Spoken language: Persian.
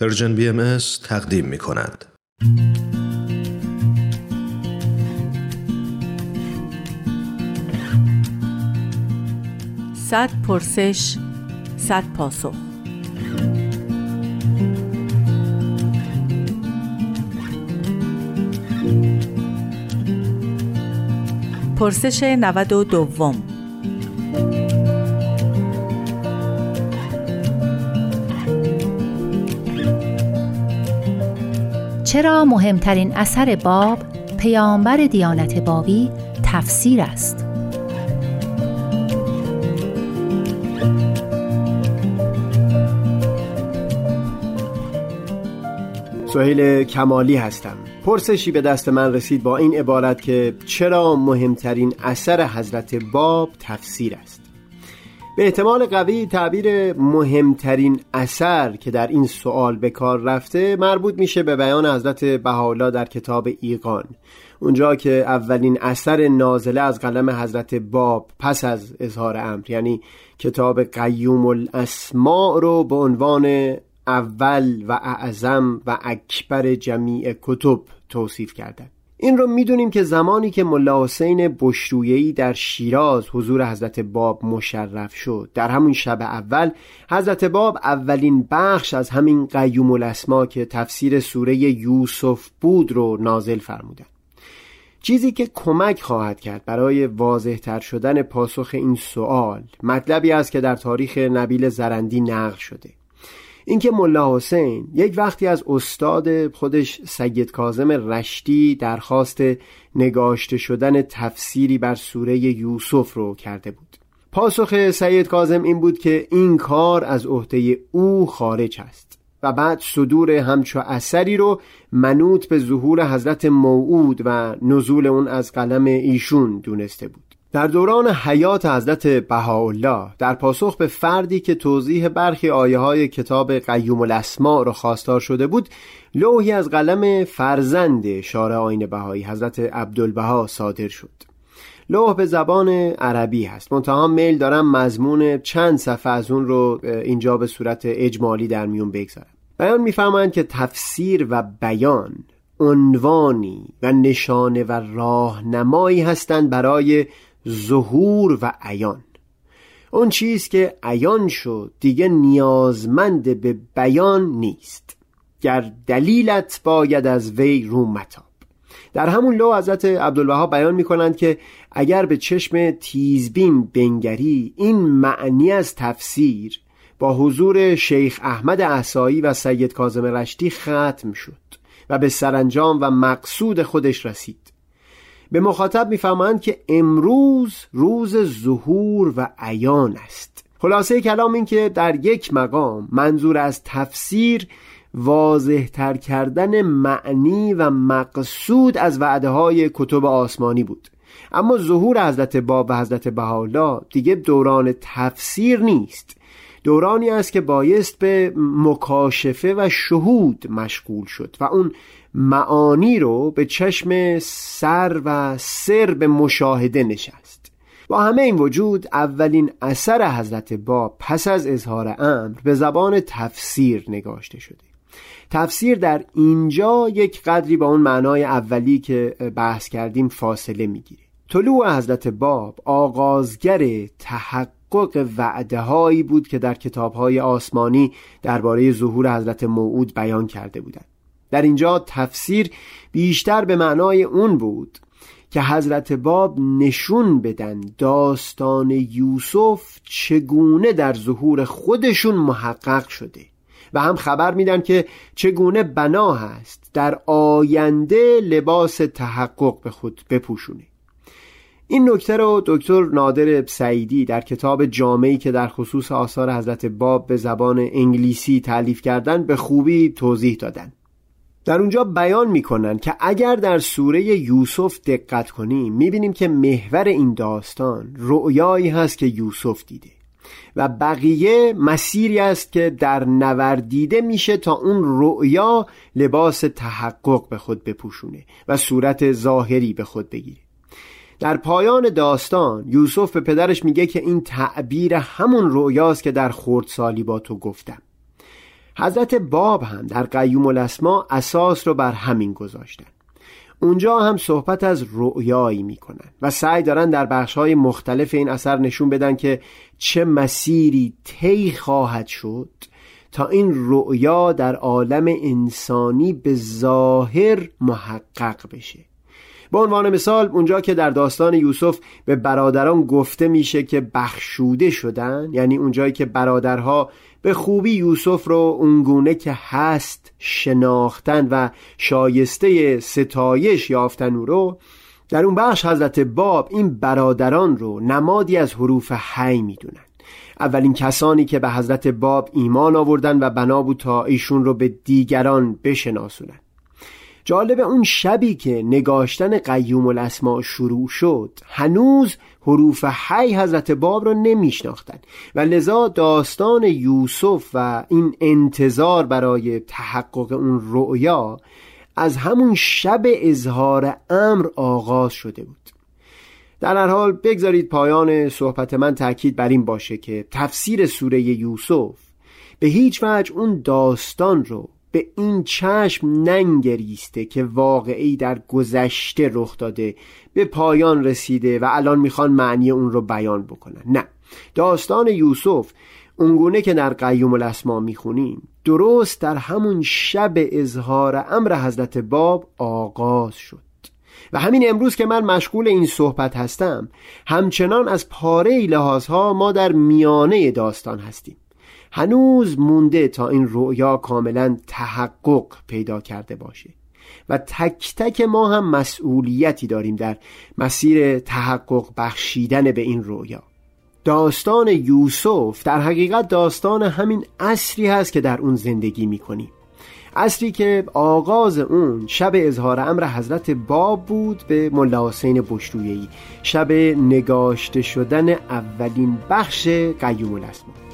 پرژن بی ام تقدیم می کند. صد پرسش صد پاسخ پرسش 92 چرا مهمترین اثر باب پیامبر دیانت بابی تفسیر است؟ سهیل کمالی هستم. پرسشی به دست من رسید با این عبارت که چرا مهمترین اثر حضرت باب تفسیر است. به احتمال قوی تعبیر مهمترین اثر که در این سوال به کار رفته مربوط میشه به بیان حضرت بهاءالله در کتاب ایقان. اونجا که اولین اثر نازله از قلم حضرت باب پس از اظهار امر یعنی کتاب قیوم الاسماع رو به عنوان اول و اعظم و اکبر جمیع کتب توصیف کردند این رو می‌دونیم که زمانی که ملا حسین بشرویهی در شیراز حضور حضرت باب مشرف شد. در همون شب اول حضرت باب اولین بخش از همین قیوم الاسما که تفسیر سوره یوسف بود رو نازل فرمودن. چیزی که کمک خواهد کرد برای واضح تر شدن پاسخ این سوال مطلبی است که در تاریخ نبیل زرندی نقل شده. اینکه ملا حسین یک وقتی از استاد خودش سید کازم رشتی درخواست نگاشته شدن تفسیری بر سوره یوسف رو کرده بود. پاسخ سید کازم این بود که این کار از عهده او خارج است و بعد صدور همچو اثری رو منوط به ظهور حضرت موعود و نزول اون از قلم ایشون دونسته بود. در دوران حیات حضرت بهاءالله در پاسخ به فردی که توضیح برخی آیه های کتاب قیوم الاسماء را خواستار شده بود لوحی از قلم فرزند شارع آین بهایی حضرت عبدالبها صادر شد. لوح به زبان عربی هست. منتها میل دارم مضمون چند صفحه از اون رو اینجا به صورت اجمالی در میون بگذارم. بیان می‌فهمند که تفسیر و بیان عنوانی و نشانه و راهنمایی هستند برای ظهور و عیان. اون چیز که عیان شد دیگه نیازمند به بیان نیست. گر دلیلت باید از وی رو متاب. در همون لو حضرت عبدالبها بیان می کنند که اگر به چشم تیزبین بنگری این معنی از تفسیر با حضور شیخ احمد احسایی و سید کازم رشتی ختم شد و به سرانجام و مقصود خودش رسید. به مخاطب می‌فهمند که امروز روز ظهور و عیان است. خلاصه کلام این که در یک مقام منظور از تفسیر واضح تر کردن معنی و مقصود از وعده های کتب آسمانی بود. اما ظهور حضرت باب و حضرت بهاءالله دیگه دوران تفسیر نیست. دورانی است که بایست به مکاشفه و شهود مشغول شد و اون معانی رو به چشم سر و سر به مشاهده نشست. با همه این وجود اولین اثر حضرت با پس از اظهار امر به زبان تفسیر نگاشته شده. تفسیر در اینجا یک قدری با اون معنای اولی که بحث کردیم فاصله می‌گیره. طلوع حضرت باب آغازگر تحقق وعده هایی بود که در کتاب های آسمانی درباره ظهور حضرت موعود بیان کرده بودند. در اینجا تفسیر بیشتر به معنای اون بود که حضرت باب نشون بدن داستان یوسف چگونه در ظهور خودشون محقق شده و هم خبر میدن که چگونه بنا هست در آینده لباس تحقق به خود بپوشونه. این نکته رو دکتر نادر سعیدی در کتاب جامعی که در خصوص آثار حضرت باب به زبان انگلیسی تعلیف کردن به خوبی توضیح دادن در اونجا بیان می‌کنن که اگر در سوره یوسف دقت کنیم می‌بینیم که محور این داستان رؤیایی هست که یوسف دیده و بقیه مسیری است که در نوردیده میشه تا اون رؤیا لباس تحقق به خود بپوشونه و صورت ظاهری به خود بگیره. در پایان داستان یوسف به پدرش میگه که این تعبیر همون رؤیاست که در خردسالی با تو گفتم. حضرت باب هم در قیوم الاسما اساس رو بر همین گذاشتن. اونجا هم صحبت از رؤیایی می‌کنن و سعی دارن در بخش های مختلف این اثر نشون بدن که چه مسیری طی خواهد شد تا این رؤیا در عالم انسانی به ظاهر محقق بشه. به عنوان مثال اونجا که در داستان یوسف به برادران گفته میشه که بخشوده شدن یعنی اونجایی که برادرها به خوبی یوسف رو اونگونه که هست شناختن و شایسته ستایش یافتن او رو در اون بخش حضرت باب این برادران رو نمادی از حروف حی می‌دونن. اولین کسانی که به حضرت باب ایمان آوردن و بنا بود تا ایشون رو به دیگران بشناسونن. جالب اون شبی که نگاشتن قیوم الاسما شروع شد هنوز حروف حی حضرت باب رو نمیشناختن و لذا داستان یوسف و این انتظار برای تحقق اون رؤیا از همون شب اظهار امر آغاز شده بود. در هر حال بگذارید پایان صحبت من تاکید بر این باشه که تفسیر سوره یوسف به هیچ وجه اون داستان رو به این چشم ننگریسته که واقعی در گذشته رخ داده به پایان رسیده و الان می‌خوان معنی اون رو بیان بکنن. نه. داستان یوسف اونگونه که در قیوم الاسما می‌خونیم درست در همون شب اظهار امر حضرت باب آغاز شد. و همین امروز که من مشغول این صحبت هستم همچنان از پاره لحاظها ما در میانه داستان هستیم. هنوز مونده تا این رؤیا کاملا تحقق پیدا کرده باشه. و تک تک ما هم مسئولیتی داریم در مسیر تحقق بخشیدن به این رؤیا. داستان یوسف در حقیقت داستان همین اصری هست که در اون زندگی می‌کنیم. اصری که آغاز اون شب اظهار امر حضرت باب بود به ملا حسین بشرویهی شب نگاشته شدن اولین بخش قیوم الاسما.